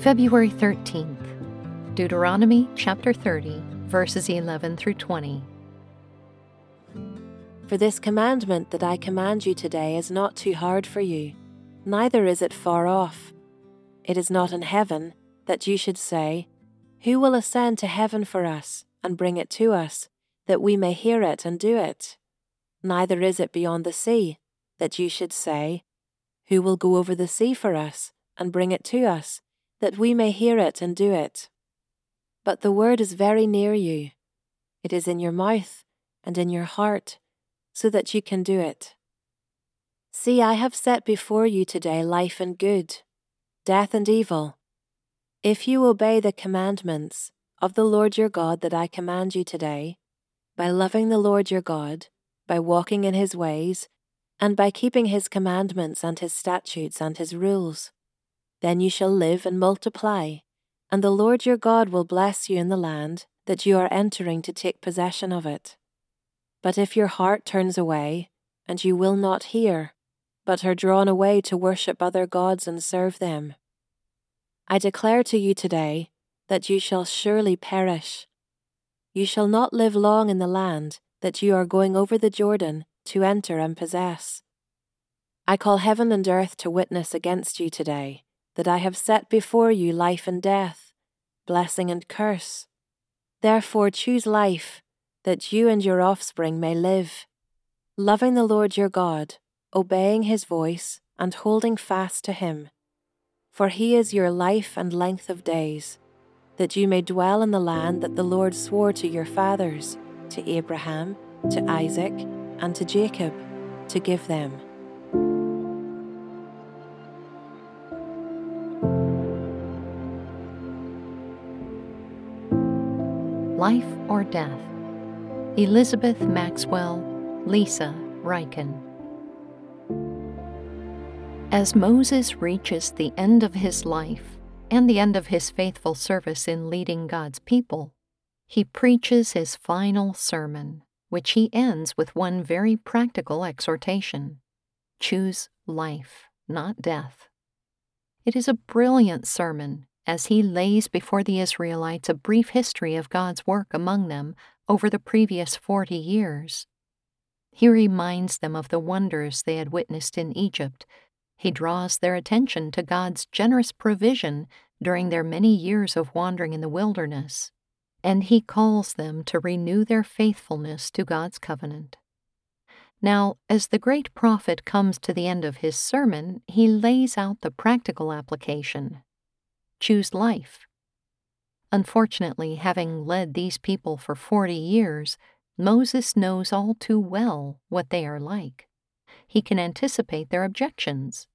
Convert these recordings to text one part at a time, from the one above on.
February 13th, Deuteronomy chapter 30, verses 11 through 20. For this commandment that I command you today is not too hard for you, neither is it far off. It is not in heaven that you should say, Who will ascend to heaven for us and bring it to us, that we may hear it and do it? Neither is it beyond the sea that you should say, Who will go over the sea for us and bring it to us? that we may hear it and do it. But the word is very near you. It is in your mouth and in your heart, so that you can do it. See, I have set before you today life and good, death and evil. If you obey the commandments of the Lord your God that I command you today, by loving the Lord your God, by walking in his ways, and by keeping his commandments and his statutes and his rules, then you shall live and multiply, and the Lord your God will bless you in the land that you are entering to take possession of it. But if your heart turns away, and you will not hear, but are drawn away to worship other gods and serve them, I declare to you today that you shall surely perish. You shall not live long in the land that you are going over the Jordan to enter and possess. I call heaven and earth to witness against you today that I have set before you life and death, blessing and curse. Therefore choose life, that you and your offspring may live, loving the Lord your God, obeying his voice, and holding fast to him. For he is your life and length of days, that you may dwell in the land that the Lord swore to your fathers, to Abraham, to Isaac, and to Jacob, to give them. Life or Death. Elizabeth Maxwell, Lisa Ryken. As Moses reaches the end of his life and the end of his faithful service in leading God's people, he preaches his final sermon, which he ends with one very practical exhortation choose life, not death. It is a brilliant sermon as he lays before the Israelites a brief history of God's work among them over the previous forty years. He reminds them of the wonders they had witnessed in Egypt. He draws their attention to God's generous provision during their many years of wandering in the wilderness, and he calls them to renew their faithfulness to God's covenant. Now, as the great prophet comes to the end of his sermon, he lays out the practical application choose life. Unfortunately, having led these people for forty years, Moses knows all too well what they are like. He can anticipate their objections.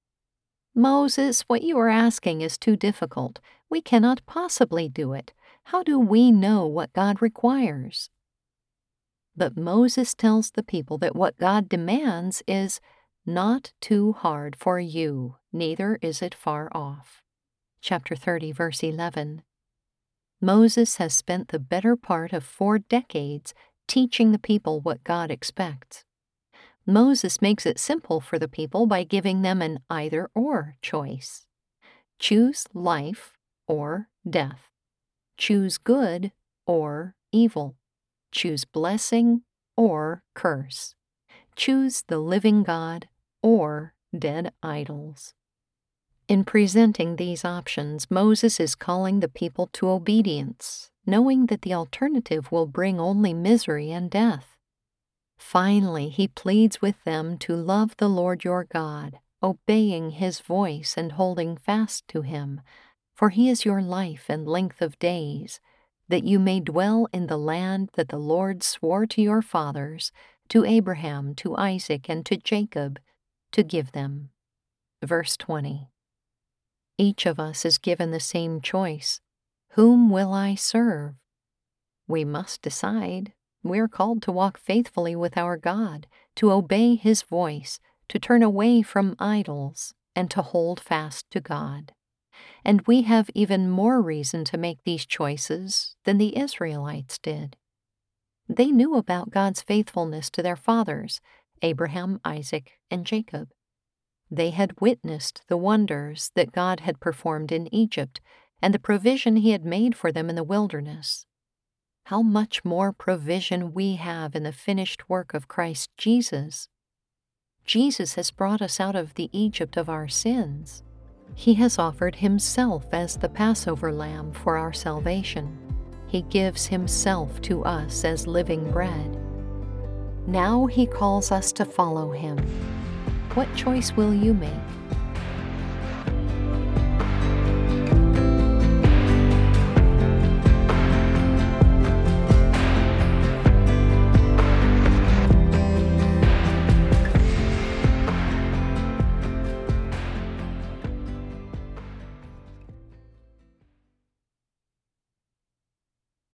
Moses, what you are asking is too difficult. We cannot possibly do it. How do we know what God requires? But Moses tells the people that what God demands is not too hard for you, neither is it far off chapter 30, verse 11. Moses has spent the better part of four decades teaching the people what God expects. Moses makes it simple for the people by giving them an either or choice. Choose life or death. Choose good or evil. Choose blessing or curse. Choose the living God or dead idols. In presenting these options, Moses is calling the people to obedience, knowing that the alternative will bring only misery and death. Finally, he pleads with them to love the Lord your God, obeying his voice and holding fast to him, for he is your life and length of days, that you may dwell in the land that the Lord swore to your fathers, to Abraham, to Isaac, and to Jacob, to give them. Verse 20. Each of us is given the same choice Whom will I serve? We must decide. We are called to walk faithfully with our God, to obey His voice, to turn away from idols, and to hold fast to God. And we have even more reason to make these choices than the Israelites did. They knew about God's faithfulness to their fathers, Abraham, Isaac, and Jacob. They had witnessed the wonders that God had performed in Egypt and the provision He had made for them in the wilderness. How much more provision we have in the finished work of Christ Jesus. Jesus has brought us out of the Egypt of our sins. He has offered Himself as the Passover lamb for our salvation. He gives Himself to us as living bread. Now He calls us to follow Him. What choice will you make?